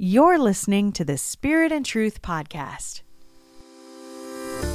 You're listening to the Spirit and Truth Podcast.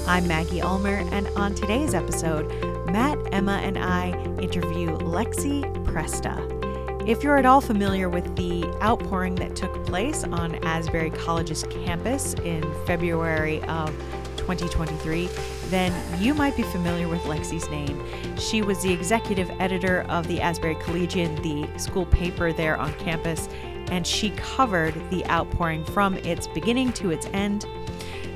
I'm Maggie Ulmer, and on today's episode, Matt, Emma, and I interview Lexi Presta. If you're at all familiar with the outpouring that took place on Asbury College's campus in February of 2023, then you might be familiar with Lexi's name. She was the executive editor of the Asbury Collegian, the school paper there on campus, and she covered the outpouring from its beginning to its end.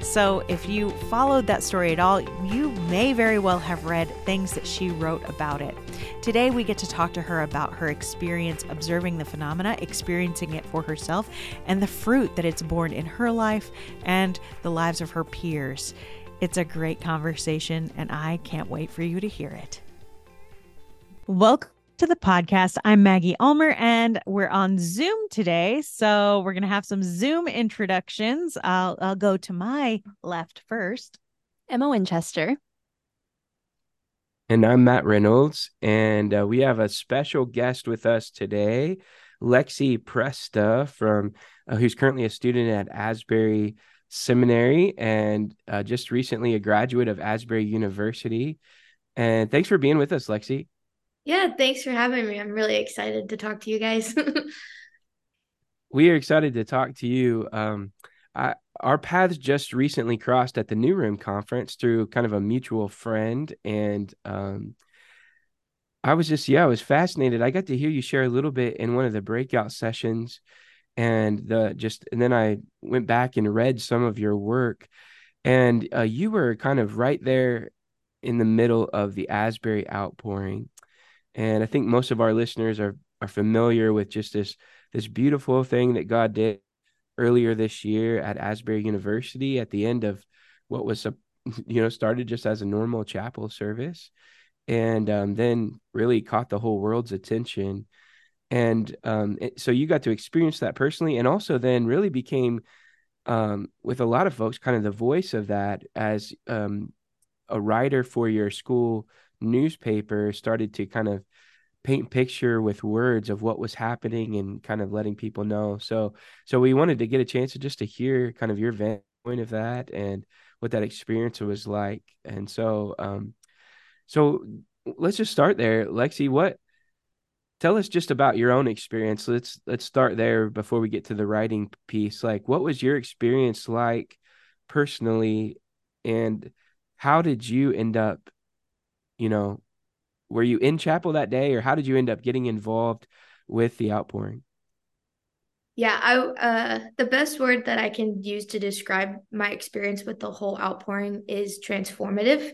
So, if you followed that story at all, you may very well have read things that she wrote about it. Today, we get to talk to her about her experience observing the phenomena, experiencing it for herself, and the fruit that it's borne in her life and the lives of her peers. It's a great conversation, and I can't wait for you to hear it. Welcome to the podcast. I'm Maggie Ulmer and we're on Zoom today. So we're going to have some Zoom introductions. I'll, I'll go to my left first. Emma Winchester. And I'm Matt Reynolds. And uh, we have a special guest with us today, Lexi Presta, from uh, who's currently a student at Asbury Seminary and uh, just recently a graduate of Asbury University. And thanks for being with us, Lexi. Yeah, thanks for having me. I'm really excited to talk to you guys. we are excited to talk to you. Um, I, our paths just recently crossed at the New Room conference through kind of a mutual friend, and um, I was just yeah, I was fascinated. I got to hear you share a little bit in one of the breakout sessions, and the just and then I went back and read some of your work, and uh, you were kind of right there in the middle of the Asbury outpouring and I think most of our listeners are are familiar with just this this beautiful thing that God did earlier this year at Asbury University at the end of what was a you know started just as a normal chapel service. And um, then really caught the whole world's attention. And um, it, so you got to experience that personally and also then really became um, with a lot of folks kind of the voice of that as um, a writer for your school newspaper started to kind of paint picture with words of what was happening and kind of letting people know. So so we wanted to get a chance to just to hear kind of your point of that and what that experience was like. And so um so let's just start there. Lexi, what tell us just about your own experience. Let's let's start there before we get to the writing piece. Like what was your experience like personally and how did you end up you know, were you in chapel that day or how did you end up getting involved with the outpouring? Yeah, I uh the best word that I can use to describe my experience with the whole outpouring is transformative.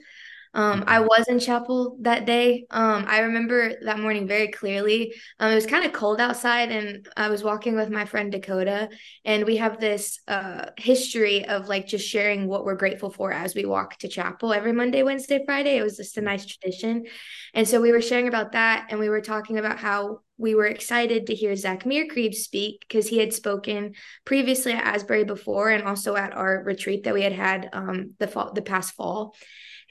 Um, I mm-hmm. was in chapel that day. Um, I remember that morning very clearly. Um, it was kind of cold outside, and I was walking with my friend Dakota, and we have this uh, history of like just sharing what we're grateful for as we walk to chapel every Monday, Wednesday, Friday. It was just a nice tradition, and so we were sharing about that, and we were talking about how we were excited to hear Zach Meerkreebs speak because he had spoken previously at Asbury before, and also at our retreat that we had had um, the fall, the past fall.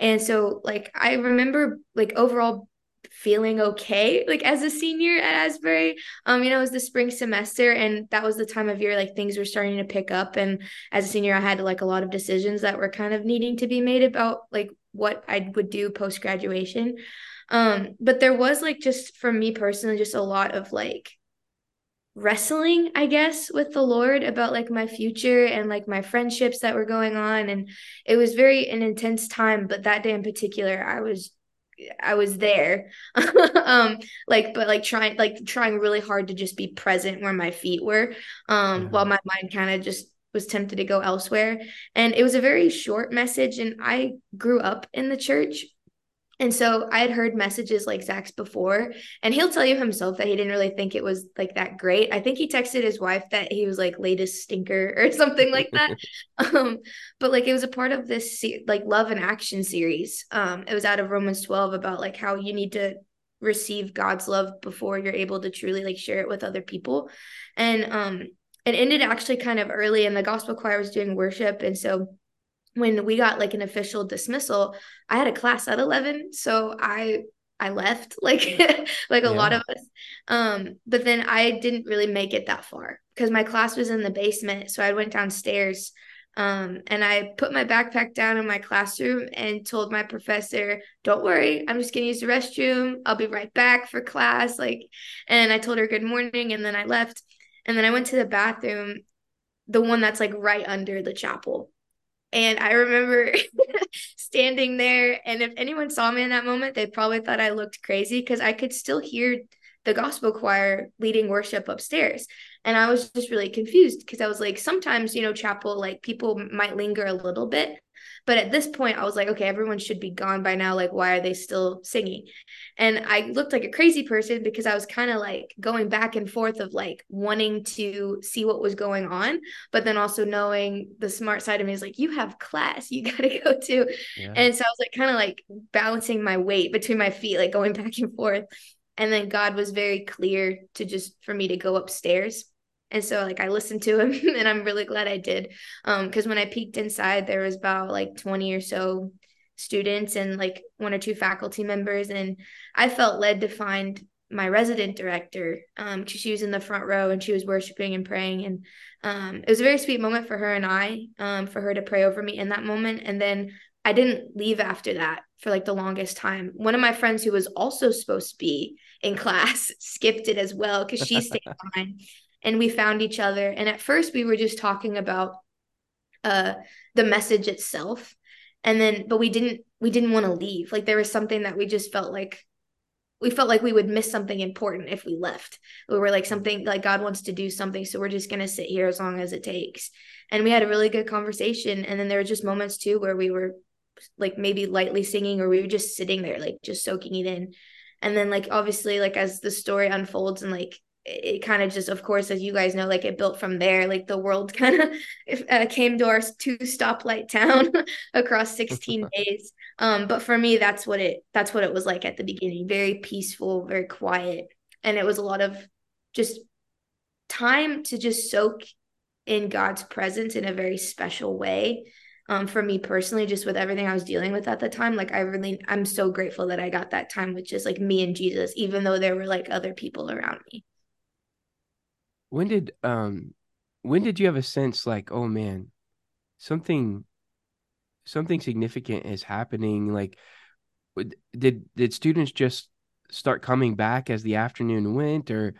And so like I remember like overall feeling okay like as a senior at Asbury. Um, you know, it was the spring semester and that was the time of year like things were starting to pick up. And as a senior, I had like a lot of decisions that were kind of needing to be made about like what I would do post graduation. Um, but there was like just for me personally, just a lot of like wrestling i guess with the lord about like my future and like my friendships that were going on. And it was very an intense time but that day in particular i was i was there. Um like but like trying like trying really hard to just be present where my feet were um while my mind kind of just was tempted to go elsewhere. And it was a very short message and i grew up in the church and so I had heard messages like Zach's before, and he'll tell you himself that he didn't really think it was like that great. I think he texted his wife that he was like latest stinker or something like that. um, but like it was a part of this se- like love and action series. Um, it was out of Romans 12 about like how you need to receive God's love before you're able to truly like share it with other people. And um, it ended actually kind of early, and the gospel choir was doing worship, and so when we got like an official dismissal, I had a class at 11. So I I left like like a yeah. lot of us. Um, but then I didn't really make it that far because my class was in the basement. So I went downstairs um, and I put my backpack down in my classroom and told my professor, "Don't worry, I'm just gonna use the restroom. I'll be right back for class." Like, and I told her good morning, and then I left. And then I went to the bathroom, the one that's like right under the chapel. And I remember standing there, and if anyone saw me in that moment, they probably thought I looked crazy because I could still hear the gospel choir leading worship upstairs. And I was just really confused because I was like, sometimes, you know, chapel, like people might linger a little bit. But at this point, I was like, okay, everyone should be gone by now. Like, why are they still singing? And I looked like a crazy person because I was kind of like going back and forth of like wanting to see what was going on, but then also knowing the smart side of me is like, you have class, you got to go to. Yeah. And so I was like, kind of like balancing my weight between my feet, like going back and forth. And then God was very clear to just for me to go upstairs. And so like I listened to him and I'm really glad I did. Um because when I peeked inside there was about like 20 or so students and like one or two faculty members and I felt led to find my resident director um she was in the front row and she was worshiping and praying and um it was a very sweet moment for her and I um for her to pray over me in that moment and then I didn't leave after that for like the longest time. One of my friends who was also supposed to be in class skipped it as well because she stayed behind and we found each other. And at first we were just talking about uh the message itself. And then but we didn't we didn't want to leave. Like there was something that we just felt like we felt like we would miss something important if we left. We were like something like God wants to do something, so we're just gonna sit here as long as it takes. And we had a really good conversation. And then there were just moments too where we were like maybe lightly singing or we were just sitting there like just soaking it in and then like obviously like as the story unfolds and like it, kind of just of course as you guys know like it built from there. Like the world kind of uh, came to our two stoplight town across 16 days. Um but for me that's what it that's what it was like at the beginning. Very peaceful very quiet. And it was a lot of just time to just soak in God's presence in a very special way. Um, for me personally, just with everything I was dealing with at the time, like I really, I'm so grateful that I got that time with just like me and Jesus, even though there were like other people around me. When did, um, when did you have a sense like, oh man, something, something significant is happening? Like, did did students just start coming back as the afternoon went, or,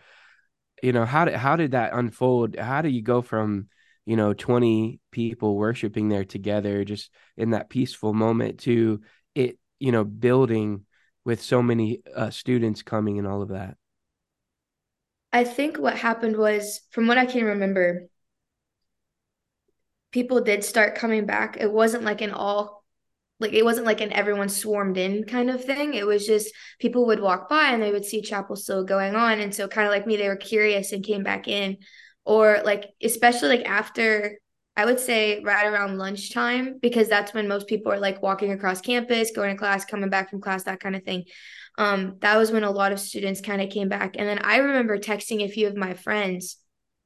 you know, how did how did that unfold? How do you go from you know 20 people worshiping there together just in that peaceful moment to it you know building with so many uh, students coming and all of that i think what happened was from what i can remember people did start coming back. It wasn't like an all like it wasn't like an everyone swarmed in kind of thing. It was just people would walk by and they would see chapel still going on. And so kind of like me they were curious and came back in. Or like especially like after I would say right around lunchtime because that's when most people are like walking across campus, going to class, coming back from class, that kind of thing. Um, that was when a lot of students kind of came back. And then I remember texting a few of my friends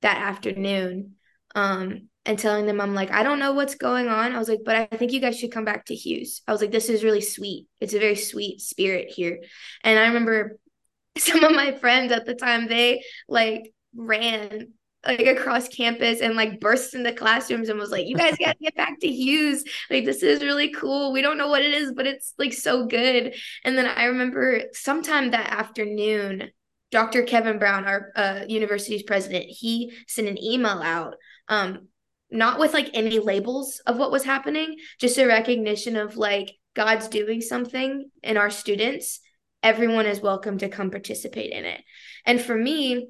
that afternoon um, and telling them, I'm like, I don't know what's going on. I was like, but I think you guys should come back to Hughes. I was like, this is really sweet. It's a very sweet spirit here. And I remember some of my friends at the time, they like ran like across campus and like burst into classrooms and was like, "You guys got to get back to Hughes. Like this is really cool. We don't know what it is, but it's like so good." And then I remember sometime that afternoon, Dr. Kevin Brown, our uh, university's president, he sent an email out, um, not with like any labels of what was happening, just a recognition of like God's doing something in our students. Everyone is welcome to come participate in it. And for me,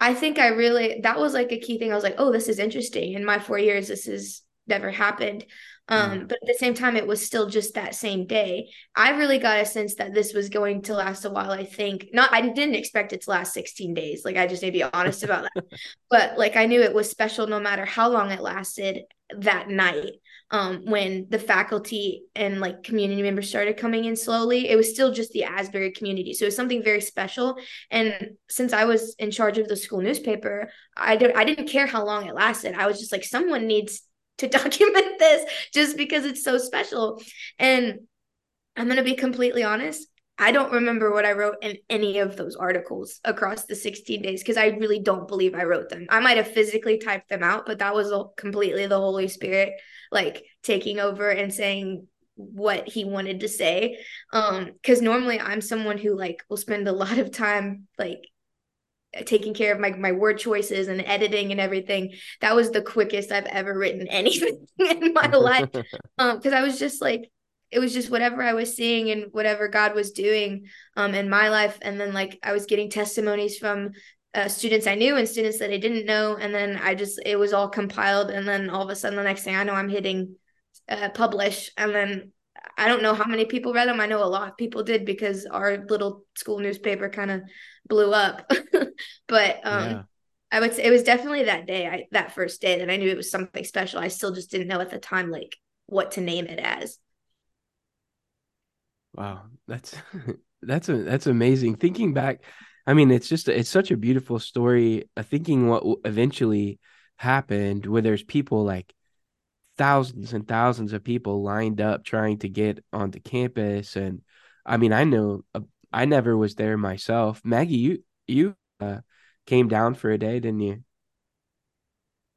I think I really that was like a key thing. I was like, oh, this is interesting. In my four years, this has never happened. Um, mm. but at the same time, it was still just that same day. I really got a sense that this was going to last a while. I think not. I didn't expect it to last 16 days. Like I just need to be honest about that. But like I knew it was special no matter how long it lasted that night um, when the faculty and like community members started coming in slowly. It was still just the Asbury community. So it was something very special. And since I was in charge of the school newspaper, I, did, I didn't care how long it lasted. I was just like, someone needs to document this just because it's so special. And I'm going to be completely honest. I don't remember what I wrote in any of those articles across the 16 days because I really don't believe I wrote them. I might have physically typed them out, but that was completely the Holy Spirit like taking over and saying what he wanted to say. Um, because normally I'm someone who like will spend a lot of time like taking care of my my word choices and editing and everything. That was the quickest I've ever written anything in my life. Um, because I was just like it was just whatever I was seeing and whatever God was doing um in my life. And then like I was getting testimonies from uh, students I knew and students that I didn't know. And then I just it was all compiled. And then all of a sudden the next thing I know I'm hitting uh, publish. And then I don't know how many people read them. I know a lot of people did because our little school newspaper kind of blew up. but um yeah. I would say it was definitely that day, I that first day that I knew it was something special. I still just didn't know at the time like what to name it as. Wow, that's that's a that's amazing. Thinking back, I mean, it's just it's such a beautiful story. Uh, thinking what eventually happened, where there's people like thousands and thousands of people lined up trying to get onto campus, and I mean, I know uh, I never was there myself. Maggie, you you uh, came down for a day, didn't you?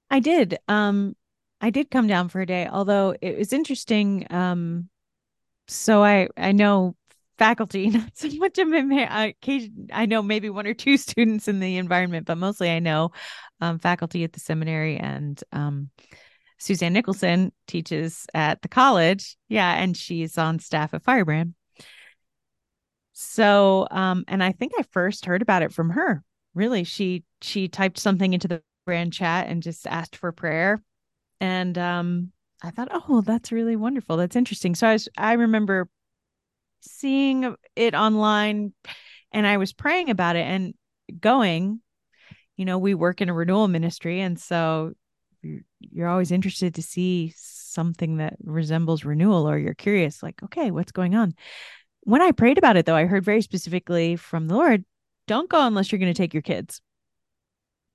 I did. Um, I did come down for a day, although it was interesting. Um, so I I know faculty, not so much of my I know maybe one or two students in the environment, but mostly I know um, faculty at the seminary and um, Suzanne Nicholson teaches at the college. Yeah, and she's on staff at Firebrand. So, um, and I think I first heard about it from her. Really, she she typed something into the brand chat and just asked for prayer, and um, I thought, oh, that's really wonderful. That's interesting. So I was, I remember seeing it online and I was praying about it and going, you know, we work in a renewal ministry. And so you're always interested to see something that resembles renewal or you're curious, like, okay, what's going on? When I prayed about it, though, I heard very specifically from the Lord, don't go unless you're going to take your kids.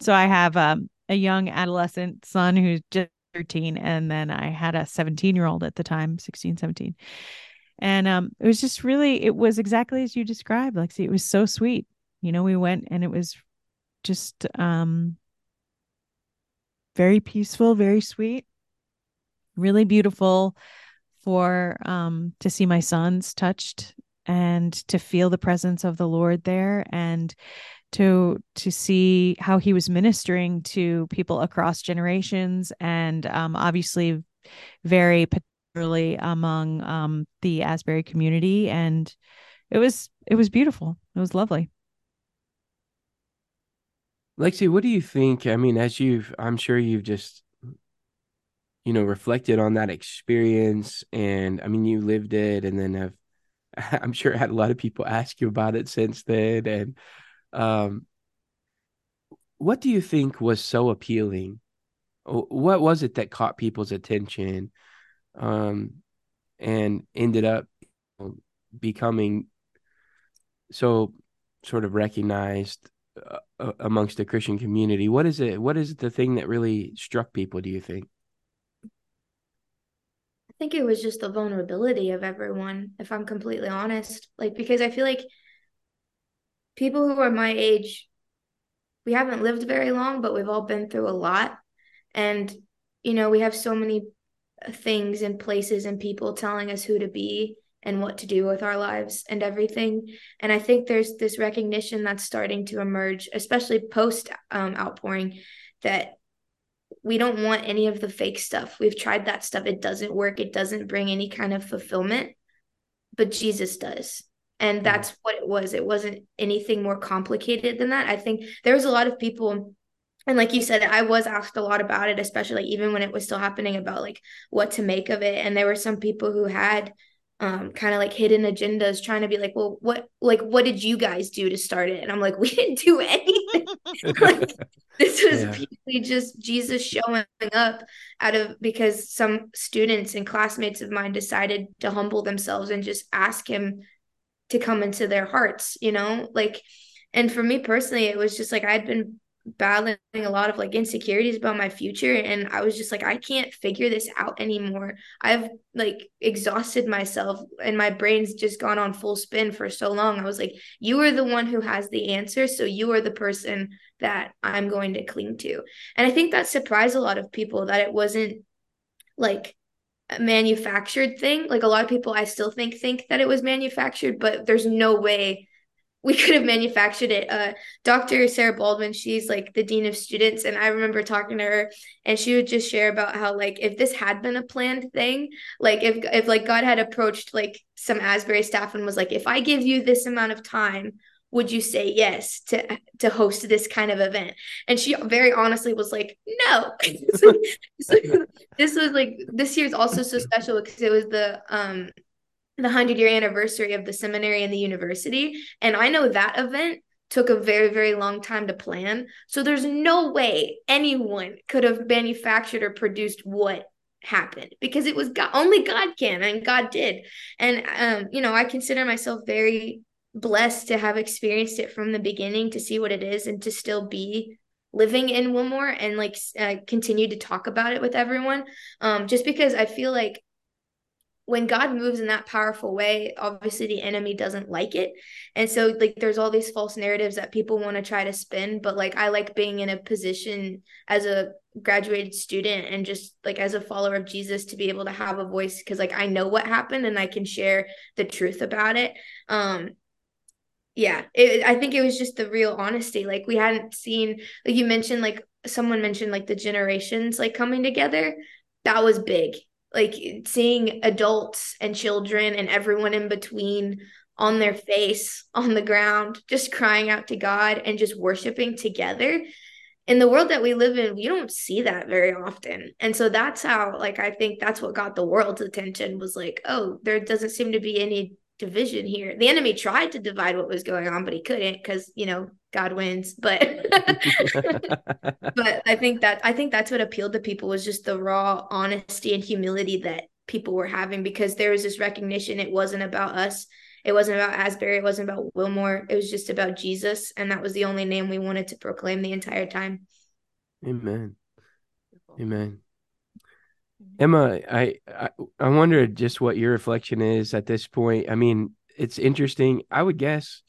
So I have um, a young adolescent son who's just 13 and then i had a 17 year old at the time 16 17 and um it was just really it was exactly as you described lexi. It was so sweet. You know we went and it was just um very peaceful very sweet really beautiful for um to see my sons touched and to feel the presence of the lord there and to to see how he was ministering to people across generations and um, obviously very particularly among um, the Asbury community and it was it was beautiful it was lovely Lexi what do you think I mean as you've I'm sure you've just you know reflected on that experience and I mean you lived it and then have I'm sure had a lot of people ask you about it since then and um, what do you think was so appealing? What was it that caught people's attention um, and ended up becoming so sort of recognized uh, amongst the Christian community? What is it? What is the thing that really struck people? Do you think? I think it was just the vulnerability of everyone, if I'm completely honest. Like, because I feel like people who are my age, we haven't lived very long, but we've all been through a lot. And, you know, we have so many things and places and people telling us who to be and what to do with our lives and everything. And I think there's this recognition that's starting to emerge, especially post um, outpouring, that we don't want any of the fake stuff. We've tried that stuff. It doesn't work. It doesn't bring any kind of fulfillment, but Jesus does and that's what it was it wasn't anything more complicated than that i think there was a lot of people and like you said i was asked a lot about it especially even when it was still happening about like what to make of it and there were some people who had um kind of like hidden agendas trying to be like well what like what did you guys do to start it and i'm like we didn't do anything like, this was yeah. just jesus showing up out of because some students and classmates of mine decided to humble themselves and just ask him to come into their hearts, you know? Like and for me personally, it was just like I'd been battling a lot of like insecurities about my future and I was just like I can't figure this out anymore. I've like exhausted myself and my brain's just gone on full spin for so long. I was like you are the one who has the answer, so you are the person that I'm going to cling to. And I think that surprised a lot of people that it wasn't like a manufactured thing. Like a lot of people I still think think that it was manufactured, but there's no way we could have manufactured it. Uh, Dr. Sarah Baldwin, she's like the dean of students, and I remember talking to her, and she would just share about how like if this had been a planned thing, like if if like God had approached like some Asbury staff and was like, if I give you this amount of time, would you say yes to to host this kind of event and she very honestly was like no this was like this year's also so special because it was the um the 100 year anniversary of the seminary and the university. And I know that event took a very, very long time to plan. So there's no way anyone could have manufactured or produced what happened because it was God, only God can, and God did. And, um, you know, I consider myself very blessed to have experienced it from the beginning to see what it is and to still be living in Wilmore and like uh, continue to talk about it with everyone. Um, just because I feel like when God moves in that powerful way, obviously the enemy doesn't like it. And so like there's all these false narratives that people want to try to spin, but like I like being in a position as a graduated student and just like as a follower of Jesus to be able to have a voice cuz like I know what happened and I can share the truth about it. Um yeah, it, I think it was just the real honesty. Like we hadn't seen like you mentioned like someone mentioned like the generations like coming together. That was big like seeing adults and children and everyone in between on their face on the ground just crying out to god and just worshiping together. In the world that we live in we don't see that very often. And so that's how like i think that's what got the world's attention was like oh there doesn't seem to be any division here the enemy tried to divide what was going on but he couldn't because you know God wins. But but I think that I think that's what appealed to people was just the raw honesty and humility that people were having because there was this recognition it wasn't about us. It wasn't about Asbury, it wasn't about Wilmore. It was just about Jesus. And that was the only name we wanted to proclaim the entire time. Amen. Amen. Emma, I, I I wonder just what your reflection is at this point. I mean, it's interesting. I would guess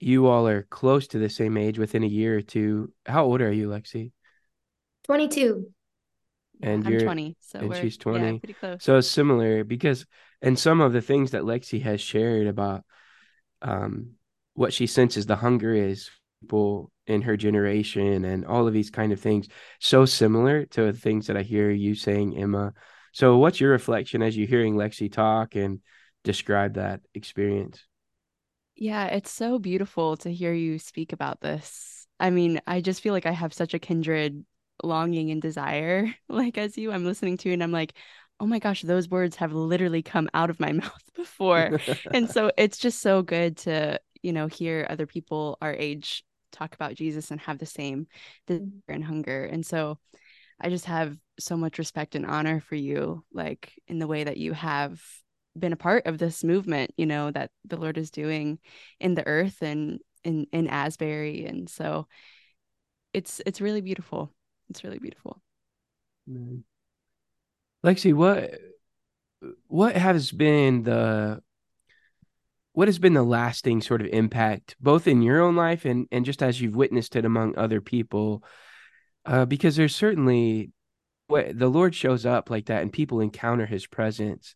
you all are close to the same age within a year or two. How old are you, Lexi? 22. And I'm you're 20. So and we're she's 20. Yeah, pretty close. So it's similar because and some of the things that Lexi has shared about um what she senses the hunger is people in her generation and all of these kind of things so similar to the things that I hear you saying, Emma. So what's your reflection as you're hearing Lexi talk and describe that experience? Yeah, it's so beautiful to hear you speak about this. I mean, I just feel like I have such a kindred longing and desire, like as you, I'm listening to, and I'm like, oh my gosh, those words have literally come out of my mouth before. and so it's just so good to, you know, hear other people our age talk about Jesus and have the same desire mm-hmm. and hunger. And so I just have so much respect and honor for you, like in the way that you have been a part of this movement, you know, that the Lord is doing in the earth and in in Asbury. And so it's it's really beautiful. It's really beautiful. Lexi, what what has been the what has been the lasting sort of impact both in your own life and and just as you've witnessed it among other people uh, because there's certainly what the lord shows up like that and people encounter his presence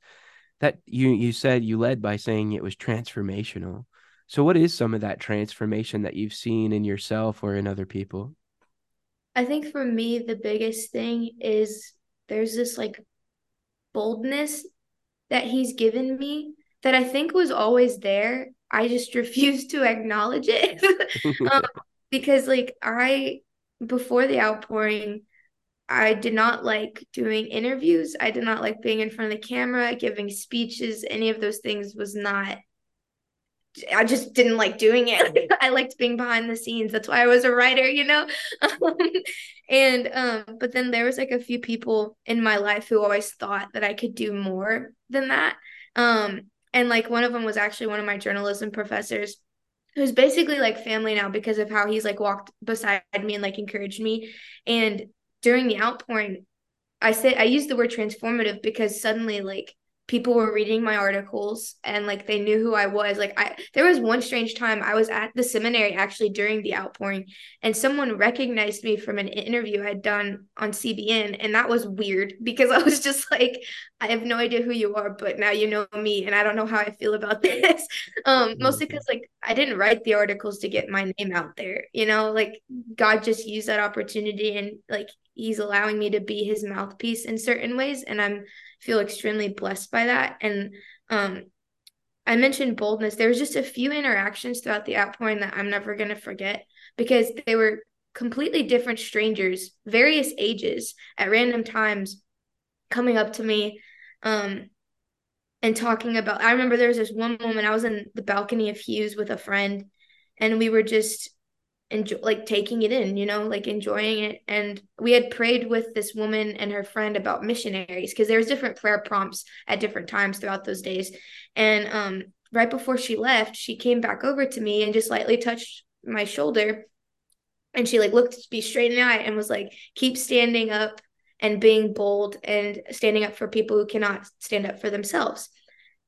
that you you said you led by saying it was transformational. So what is some of that transformation that you've seen in yourself or in other people? I think for me the biggest thing is there's this like boldness that he's given me that I think was always there. I just refused to acknowledge it. um, because like I before the outpouring I did not like doing interviews. I did not like being in front of the camera, giving speeches. Any of those things was not, I just didn't like doing it. I liked being behind the scenes. That's why I was a writer, you know? and, um, but then there was like a few people in my life who always thought that I could do more than that. Um, and like one of them was actually one of my journalism professors who's basically like family now because of how he's like walked beside me and like encouraged me. And during the outpouring, I said I used the word transformative because suddenly like people were reading my articles and like they knew who I was. Like I there was one strange time I was at the seminary actually during the outpouring and someone recognized me from an interview I'd done on CBN and that was weird because I was just like I have no idea who you are but now you know me and I don't know how I feel about this. Um mostly mm-hmm. cuz like I didn't write the articles to get my name out there. You know, like God just used that opportunity and like he's allowing me to be his mouthpiece in certain ways and I'm feel extremely blessed by that. And um, I mentioned boldness. There was just a few interactions throughout the outpouring that I'm never going to forget because they were completely different strangers, various ages, at random times, coming up to me um, and talking about. I remember there was this one moment I was in the balcony of Hughes with a friend, and we were just enjoy like taking it in you know like enjoying it. And we had prayed with this woman and her friend about missionaries because there's different prayer prompts at different times throughout those days. And um right before she left she came back over to me and just lightly touched my shoulder. And she like looked me straight in the eye and was like keep standing up and being bold and standing up for people who cannot stand up for themselves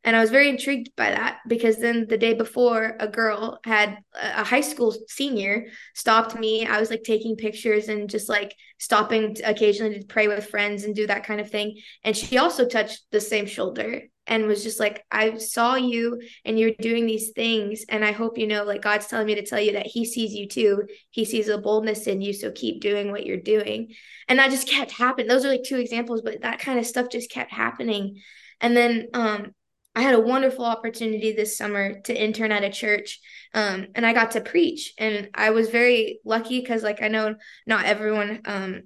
and I was very intrigued by that because then the day before, a girl had a high school senior stopped me. I was like taking pictures and just like stopping occasionally to pray with friends and do that kind of thing. And she also touched the same shoulder and was just like, I saw you and you're doing these things. And I hope you know, like, God's telling me to tell you that He sees you too. He sees a boldness in you. So keep doing what you're doing. And that just kept happening. Those are like two examples, but that kind of stuff just kept happening. And then um, I had a wonderful opportunity this summer to intern at a church, um, and I got to preach. And I was very lucky because, like, I know not everyone um,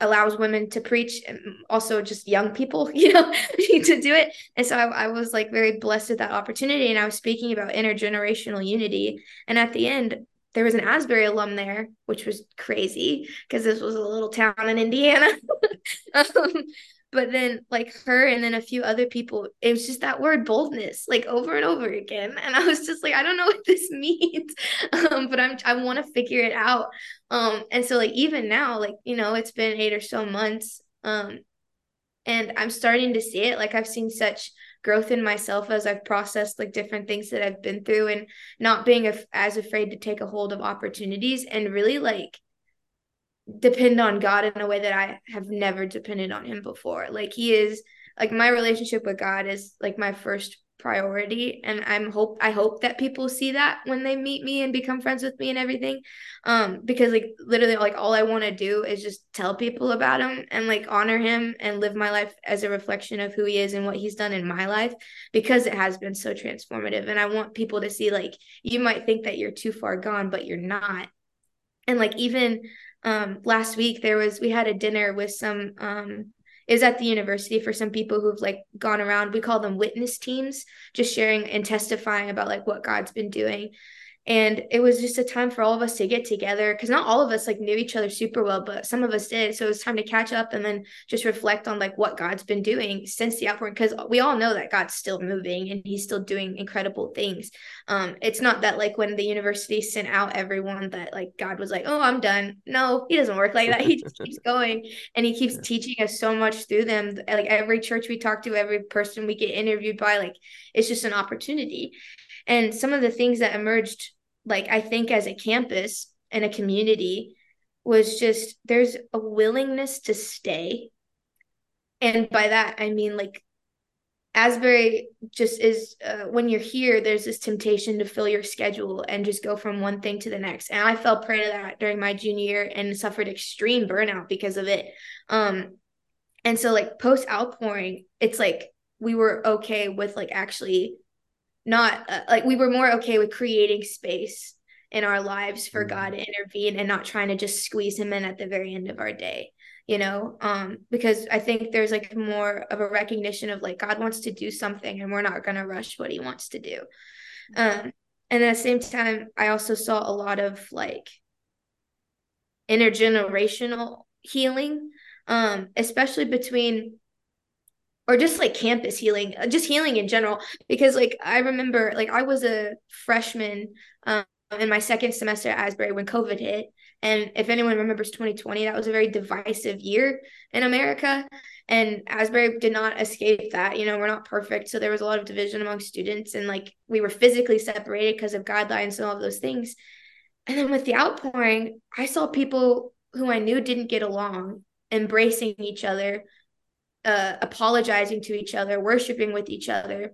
allows women to preach, and also just young people, you know, to do it. And so I, I was like very blessed with that opportunity. And I was speaking about intergenerational unity. And at the end, there was an Asbury alum there, which was crazy because this was a little town in Indiana. um, but then like her and then a few other people it was just that word boldness like over and over again. And i was just like i don't know what this means. Um, but i'm i want to figure it out. Um and so like even now like you know it's been eight or so months um and i'm starting to see it. Like i've seen such growth in myself as i've processed like different things that i've been through and not being af- as afraid to take a hold of opportunities and really like depend on God in a way that I have never depended on him before. Like he is like my relationship with God is like my first priority and I'm hope I hope that people see that when they meet me and become friends with me and everything. Um because like literally like all I want to do is just tell people about him and like honor him and live my life as a reflection of who he is and what he's done in my life because it has been so transformative. And I want people to see like you might think that you're too far gone but you're not. And like even um last week there was we had a dinner with some um is at the university for some people who've like gone around. We call them witness teams just sharing and testifying about like what god's been doing and it was just a time for all of us to get together because not all of us like knew each other super well but some of us did. So it was time to catch up and then just reflect on like what god's been doing since the outpouring because we all know that god's still moving and he's still doing incredible things. Um it's not that like when the university sent out everyone that like god was like oh i'm done. No he doesn't work like that. He just keeps going and he keeps teaching us so much through them. Like every church we talk to every person we get interviewed by like it's just an opportunity. And some of the things that emerged, like I think as a campus and a community, was just there's a willingness to stay. And by that, I mean like Asbury just is uh, when you're here, there's this temptation to fill your schedule and just go from one thing to the next. And I fell prey to that during my junior year and suffered extreme burnout because of it. Um, and so like post outpouring, it's like we were okay with like actually not uh, like we were more okay with creating space in our lives for mm-hmm. God to intervene and not trying to just squeeze him in at the very end of our day you know um because i think there's like more of a recognition of like god wants to do something and we're not going to rush what he wants to do um and at the same time i also saw a lot of like intergenerational healing um especially between or just like campus healing, uh, just healing in general. Because like I remember, like I was a freshman um, in my second semester at Asbury when COVID hit, and if anyone remembers 2020, that was a very divisive year in America. And Asbury did not escape that. You know, we're not perfect. So there was a lot of division among students, and like we were physically separated because of guidelines and all of those things. And then with the outpouring, I saw people who I knew didn't get along embracing each other, uh, apologizing to each other, worshiping with each other.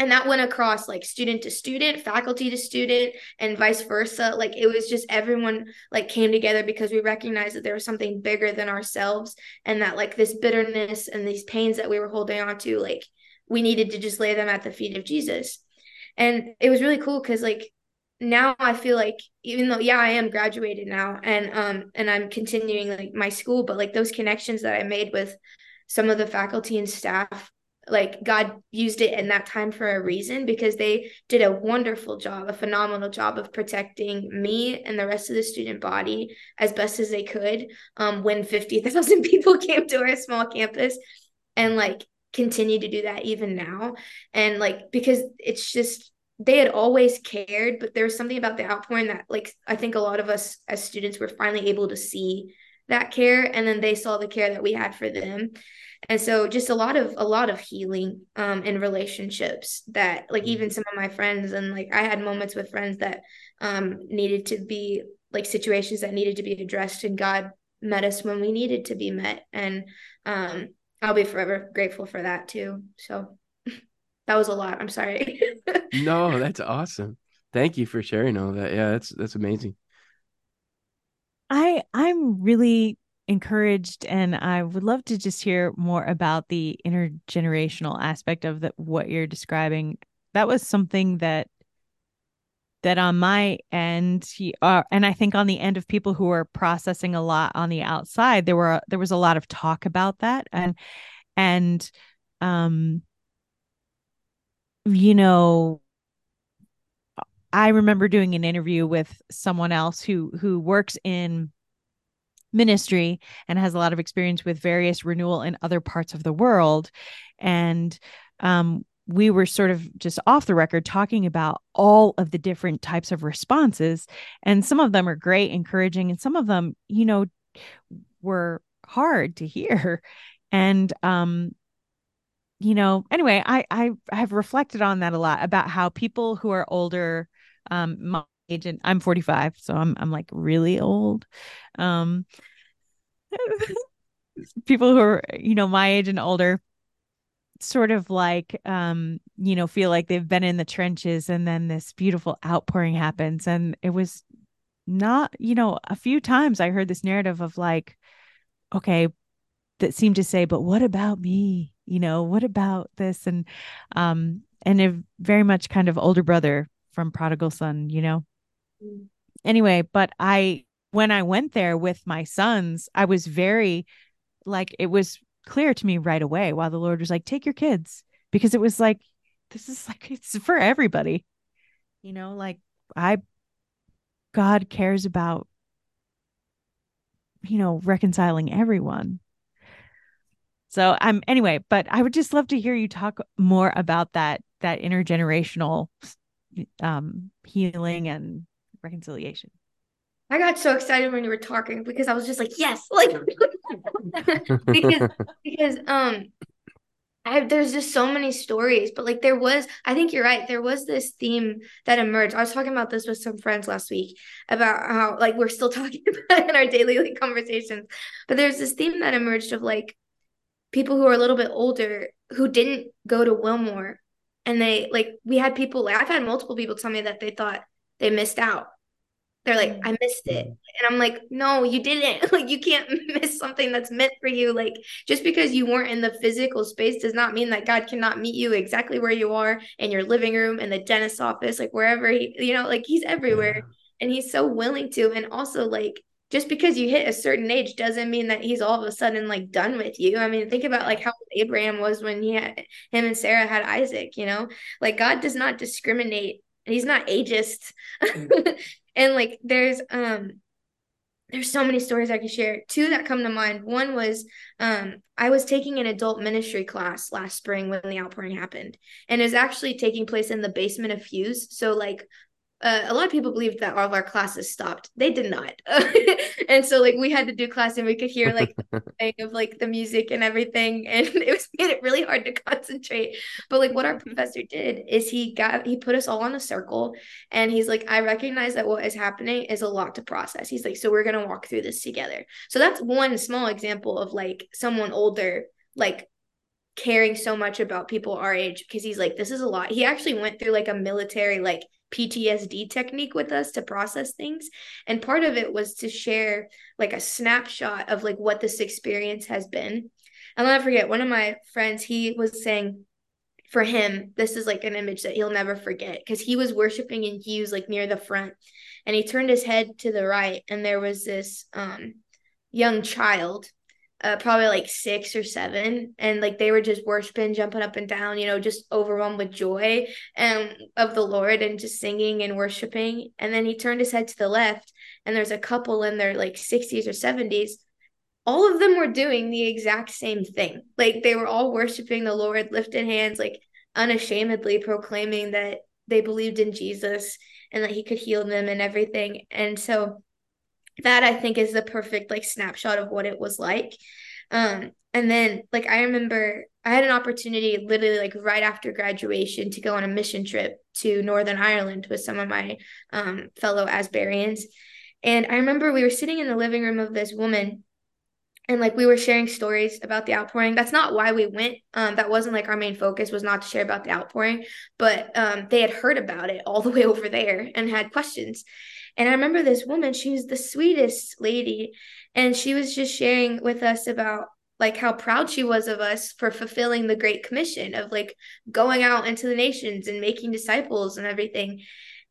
And that went across like student to student faculty to student and vice versa. Like it was just everyone like came together because we recognized that there was something bigger than ourselves and that like this bitterness and these pains that we were holding on to like we needed to just lay them at the feet of jesus. And it was really cool because like now i feel like even though yeah i am graduated now and um and i'm continuing like my school but like those connections that i made with some of the faculty and staff like God used it in that time for a reason because they did a wonderful job, a phenomenal job of protecting me and the rest of the student body as best as they could um, when 50,000 people came to our small campus and like continue to do that even now. And like, because it's just, they had always cared, but there was something about the outpouring that like I think a lot of us as students were finally able to see that care and then they saw the care that we had for them. And so just a lot of a lot of healing um in relationships that like mm-hmm. even some of my friends and like i had moments with friends that um needed to be like situations that needed to be addressed and god met us when we needed to be met. And um i'll be forever grateful for that too. So that was a lot. I'm sorry. No that's awesome. Thank you for sharing all that. Yeah that's that's amazing i i'm really encouraged and I would love to just hear more about the intergenerational aspect of the, what you're describing. That was something that that on my end uh, and I think on the end of people who are processing a lot on the outside there were there was a lot of talk about that and and um you know I remember doing an interview with someone else who who works in ministry and has a lot of experience with various renewal in other parts of the world. And um, we were sort of just off the record talking about all of the different types of responses. And some of them are great, encouraging, and some of them, you know, were hard to hear. And um, you know, anyway, I I have reflected on that a lot about how people who are older, um, my age and I'm 45, so I'm I'm like really old. Um people who are, you know, my age and older sort of like um, you know, feel like they've been in the trenches and then this beautiful outpouring happens and it was not, you know, a few times I heard this narrative of like okay, that seemed to say, but what about me? You know, what about this? And um and a very much kind of older brother from prodigal son, you know. Mm. Anyway, but I when I went there with my sons, I was very like it was clear to me right away while the Lord was like, take your kids because it was like, this is like, it's for everybody. You know, like I, God cares about, you know, reconciling everyone. So I'm anyway, but I would just love to hear you talk more about that, that intergenerational um, healing and reconciliation. I got so excited when you were talking because I was just like, yes, like because because um I, there's just so many stories, but like there was, I think you're right. There was this theme that emerged. I was talking about this with some friends last week about how like we're still talking about in our daily like, conversations, but there's this theme that emerged of like people who are a little bit older who didn't go to Wilmore, and they like we had people like I've had multiple people tell me that they thought they missed out. They're like mm. i missed it. And i'm like no you didn't. Like you can't miss something that's meant for you. Like just because you weren't in the physical space does not mean that god cannot meet you exactly where you are in your living room in the dentist's office like wherever he you know like he's everywhere. And he's so willing to. And also like just because you hit a certain age doesn't mean that he's all of a sudden like done with you. I mean, think about like how Abraham was when he had him and Sarah had Isaac, you know? Like God does not discriminate. He's not ageist. and like there's um there's so many stories I could share. Two that come to mind. One was um, I was taking an adult ministry class last spring when the outpouring happened, and it was actually taking place in the basement of Hughes. So like uh, a lot of people believed that all of our classes stopped. They did not, and so like we had to do class, and we could hear like the of like the music and everything, and it was made it really hard to concentrate. But like what our professor did is he got he put us all in a circle, and he's like, I recognize that what is happening is a lot to process. He's like, so we're gonna walk through this together. So that's one small example of like someone older like caring so much about people our age because he's like this is a lot he actually went through like a military like PTSD technique with us to process things. And part of it was to share like a snapshot of like what this experience has been. And I'll never forget one of my friends, he was saying for him, this is like an image that he'll never forget because he was worshiping in Hughes like near the front and he turned his head to the right and there was this um young child uh, probably like six or seven, and like they were just worshiping, jumping up and down, you know, just overwhelmed with joy and of the Lord and just singing and worshiping. And then he turned his head to the left, and there's a couple in their like 60s or 70s. All of them were doing the exact same thing. Like they were all worshiping the Lord, lifted hands, like unashamedly proclaiming that they believed in Jesus and that he could heal them and everything. And so that I think is the perfect like snapshot of what it was like. Um, and then like I remember I had an opportunity literally like right after graduation to go on a mission trip to Northern Ireland with some of my um, fellow Asburyans. And I remember we were sitting in the living room of this woman and like we were sharing stories about the outpouring that's not why we went um that wasn't like our main focus was not to share about the outpouring but um they had heard about it all the way over there and had questions and I remember this woman, she was the sweetest lady. And she was just sharing with us about like how proud she was of us for fulfilling the Great Commission of like going out into the nations and making disciples and everything.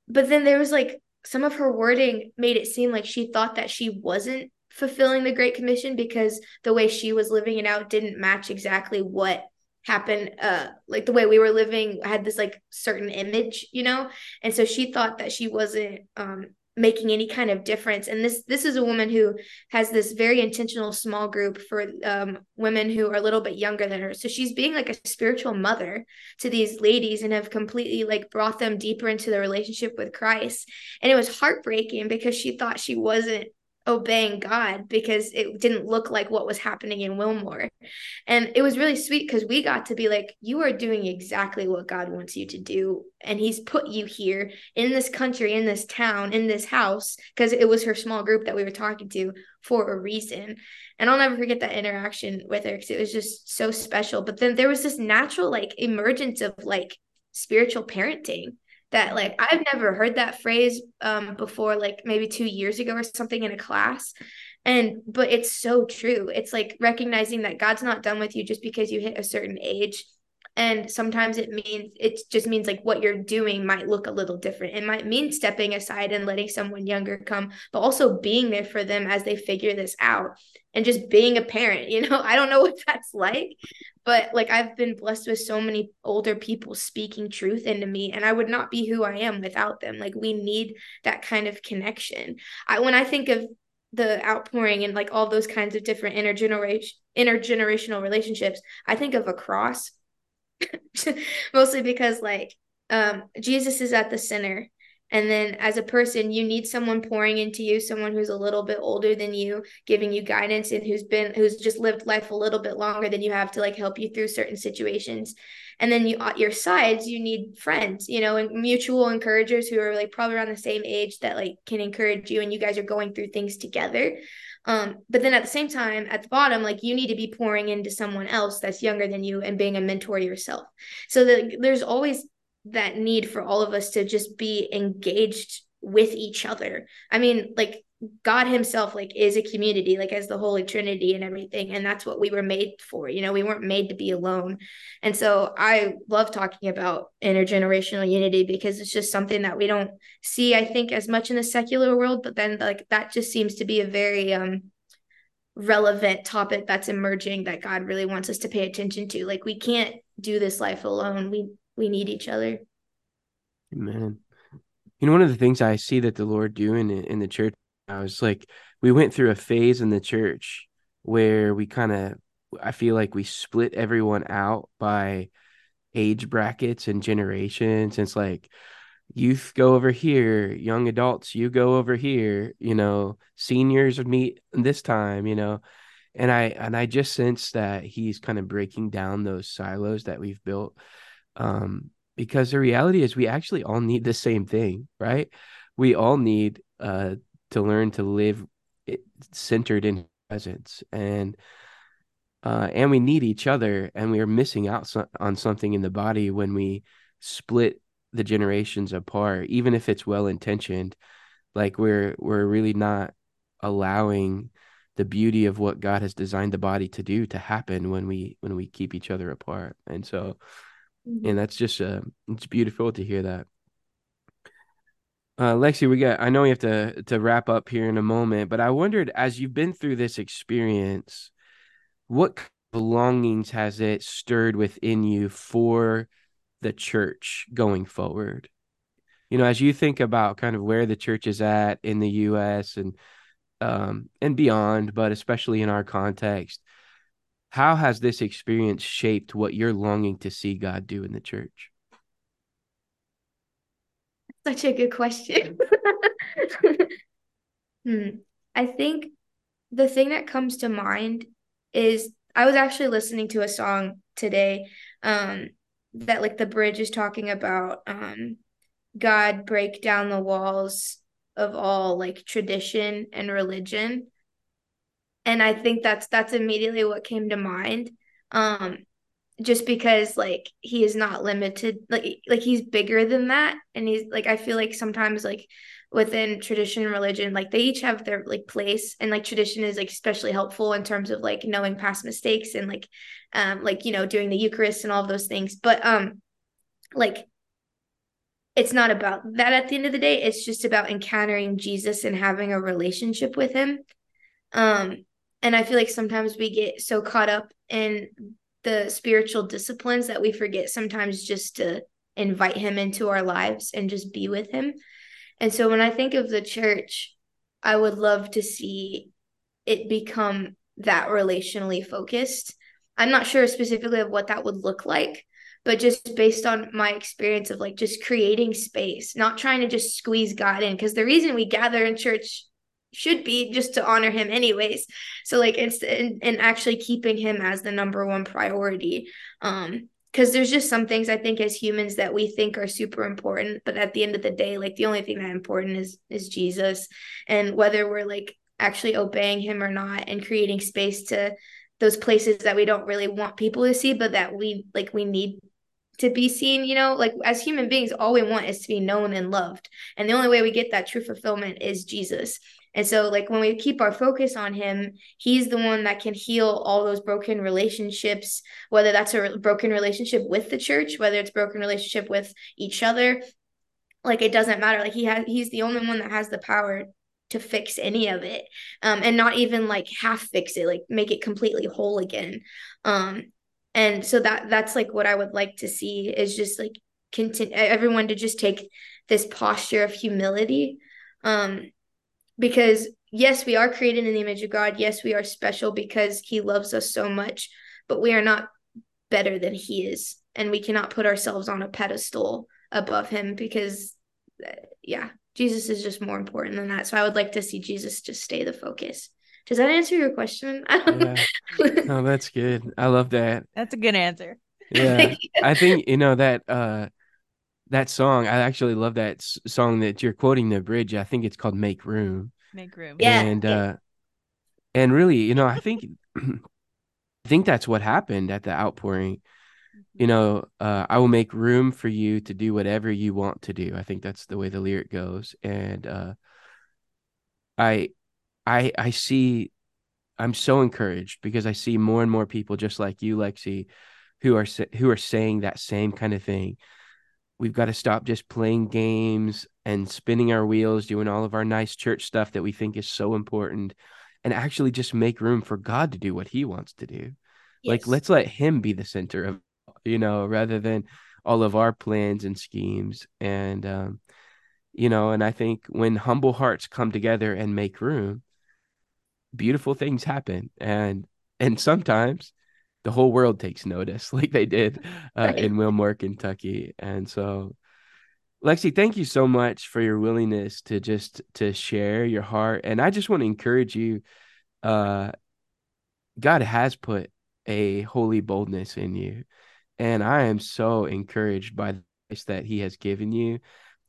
But then there was like some of her wording made it seem like she thought that she wasn't fulfilling the Great Commission because the way she was living it out didn't match exactly what happened uh like the way we were living had this like certain image you know? And so she thought that she wasn't um making any kind of difference. And this this is a woman who has this very intentional small group for um, women who are a little bit younger than her. So she's being like a spiritual mother to these ladies and have completely like brought them deeper into the relationship with christ. And it was heartbreaking because she thought she wasn't obeying God because it didn't look like what was happening in Wilmore. And it was really sweet because we got to be like, you are doing exactly what God wants you to do. And He's put you here in this country, in this town, in this house, because it was her small group that we were talking to for a reason. And I'll never forget that interaction with her because it was just so special. But then there was this natural like emergence of like spiritual parenting that like I've never heard that phrase um before like maybe 2 years ago or something in a class. And but it's so true. It's like recognizing that God's not done with you just because you hit a certain age and sometimes it means it just means like what you're doing might look a little different. It might mean stepping aside and letting someone younger come but also being there for them as they figure this out and just being a parent you know? I don't know what that's like but like I've been blessed with so many older people speaking truth into me and I would not be who I am without them. Like we need that kind of connection. I when I think of the outpouring and like all those kinds of different intergeneration intergenerational relationships I think of a cross mostly because like um Jesus is at the center and then as a person, you need someone pouring into you, someone who's a little bit older than you, giving you guidance and who's been who's just lived life a little bit longer than you have to like help you through certain situations. And then you at your sides, you need friends, you know, and mutual encouragers who are like probably around the same age that like can encourage you and you guys are going through things together. Um, but then at the same time, at the bottom, like you need to be pouring into someone else that's younger than you and being a mentor yourself. So that there's always that need for all of us to just be engaged with each other. I mean, like God himself like is a community like as the holy trinity and everything and that's what we were made for. You know, we weren't made to be alone. And so I love talking about intergenerational unity because it's just something that we don't see I think as much in the secular world, but then like that just seems to be a very um relevant topic that's emerging that God really wants us to pay attention to. Like we can't do this life alone. We we need each other. Amen. You know, one of the things I see that the Lord do in in the church now was like we went through a phase in the church where we kind of I feel like we split everyone out by age brackets and generations. It's like youth go over here, young adults, you go over here, you know, seniors would meet this time, you know. And I and I just sense that he's kind of breaking down those silos that we've built. Um, because the reality is we actually all need the same thing, right? We all need uh to learn to live centered in presence. And uh, and we need each other and we are missing out so- on something in the body when we split the generations apart even if it's well intentioned like we're we're really not allowing the beauty of what God has designed the body to do to happen when we when we keep each other apart. And so mm-hmm. and that's just uh it's beautiful to hear that uh, Lexi, we got. I know we have to to wrap up here in a moment, but I wondered as you've been through this experience, what belongings has it stirred within you for the church going forward? You know, as you think about kind of where the church is at in the U.S. and um, and beyond, but especially in our context, how has this experience shaped what you're longing to see God do in the church? Such a good question. hmm. I think the thing that comes to mind is I was actually listening to a song today um, that like the bridge is talking about um, God break down the walls of all like tradition and religion. And I think that's that's immediately what came to mind. Um, just because like he is not limited like like he's bigger than that. And he's like i feel like sometimes like within tradition and religion like they each have their like place. And like tradition is like especially helpful in terms of like knowing past mistakes and like um like you know doing the eucharist and all of those things. But um like it's not about that at the end of the day. It's just about encountering jesus and having a relationship with him. Um and i feel like sometimes we get so caught up in the spiritual disciplines that we forget sometimes just to invite him into our lives and just be with him. And so when I think of the church, I would love to see it become that relationally focused. I'm not sure specifically of what that would look like, but just based on my experience of like just creating space, not trying to just squeeze God in. Because the reason we gather in church should be just to honor him anyways. So like it's and, and actually keeping him as the number one priority um because there's just some things i think as humans that we think are super important but at the end of the day like the only thing that important is is jesus. And whether we're like actually obeying him or not and creating space to those places that we don't really want people to see but that we like we need to be seen you know? Like as human beings all we want is to be known and loved. And the only way we get that true fulfillment is jesus and so, like, when we keep our focus on Him, He's the one that can heal all those broken relationships, whether that's a broken relationship with the church, whether it's broken relationship with each other. Like, it doesn't matter. Like, He has, He's the only one that has the power to fix any of it um, and not even like half fix it like make it completely whole again um and so that that's like what i would like to see is just like continue everyone to just take this posture of humility um because yes, we are created in the image of God. Yes, we are special because He loves us so much, but we are not better than He is. And we cannot put ourselves on a pedestal above Him because, uh, yeah, Jesus is just more important than that. So I would like to see Jesus just stay the focus. Does that answer your question? yeah. oh, that's good. I love that. That's a good answer. Yeah. I think, you know, that, uh, that song, I actually love that song that you're quoting the bridge. I think it's called Make Room. Make Room. Yeah. And yeah. uh and really, you know, I think I think that's what happened at the outpouring. You mm-hmm. know, uh I will make room for you to do whatever you want to do. I think that's the way the lyric goes. And uh I I I see I'm so encouraged because I see more and more people just like you, Lexi, who are who are saying that same kind of thing we've got to stop just playing games and spinning our wheels, doing all of our nice church stuff that we think is so important, and actually just make room for God to do what He wants to do. Yes. Like, let's let Him be the center of, you know, rather than all of our plans and schemes. And, um, you know, and I think when humble hearts come together and make room, beautiful things happen and and sometimes the whole world takes notice like they did uh, right. in Wilmore, Kentucky. And so Lexi, thank you so much for your willingness to just to share your heart. And I just want to encourage you uh God has put a holy boldness in you. And I am so encouraged by this that he has given you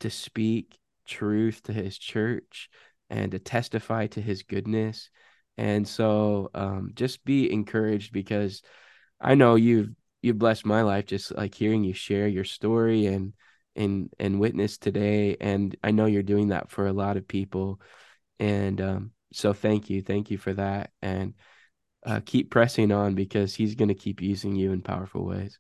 to speak truth to his church and to testify to his goodness. And so um, just be encouraged because I know you've you've blessed my life just like hearing you share your story and and and witness today. And I know you're doing that for a lot of people. And um, so thank you, thank you for that, and uh, keep pressing on because he's going to keep using you in powerful ways.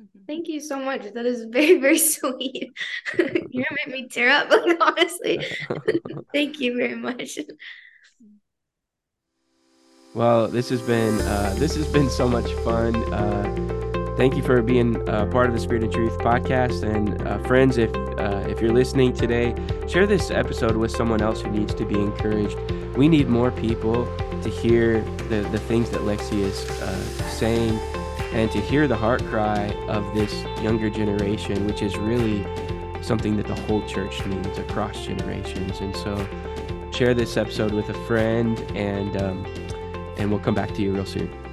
Mm-hmm. Thank you so much. That is very, very sweet. You're gonna make me tear up, like honestly. Thank you very much. Well, this has been uh, this has been so much fun. Uh, thank you for being uh, part of the Spirit and Truth podcast, and uh, friends, if uh, if you're listening today, share this episode with someone else who needs to be encouraged. We need more people to hear the the things that Lexi is uh, saying and to hear the heart cry of this younger generation, which is really something that the whole church needs across generations. And so, share this episode with a friend, and um, and we'll come back to you real soon.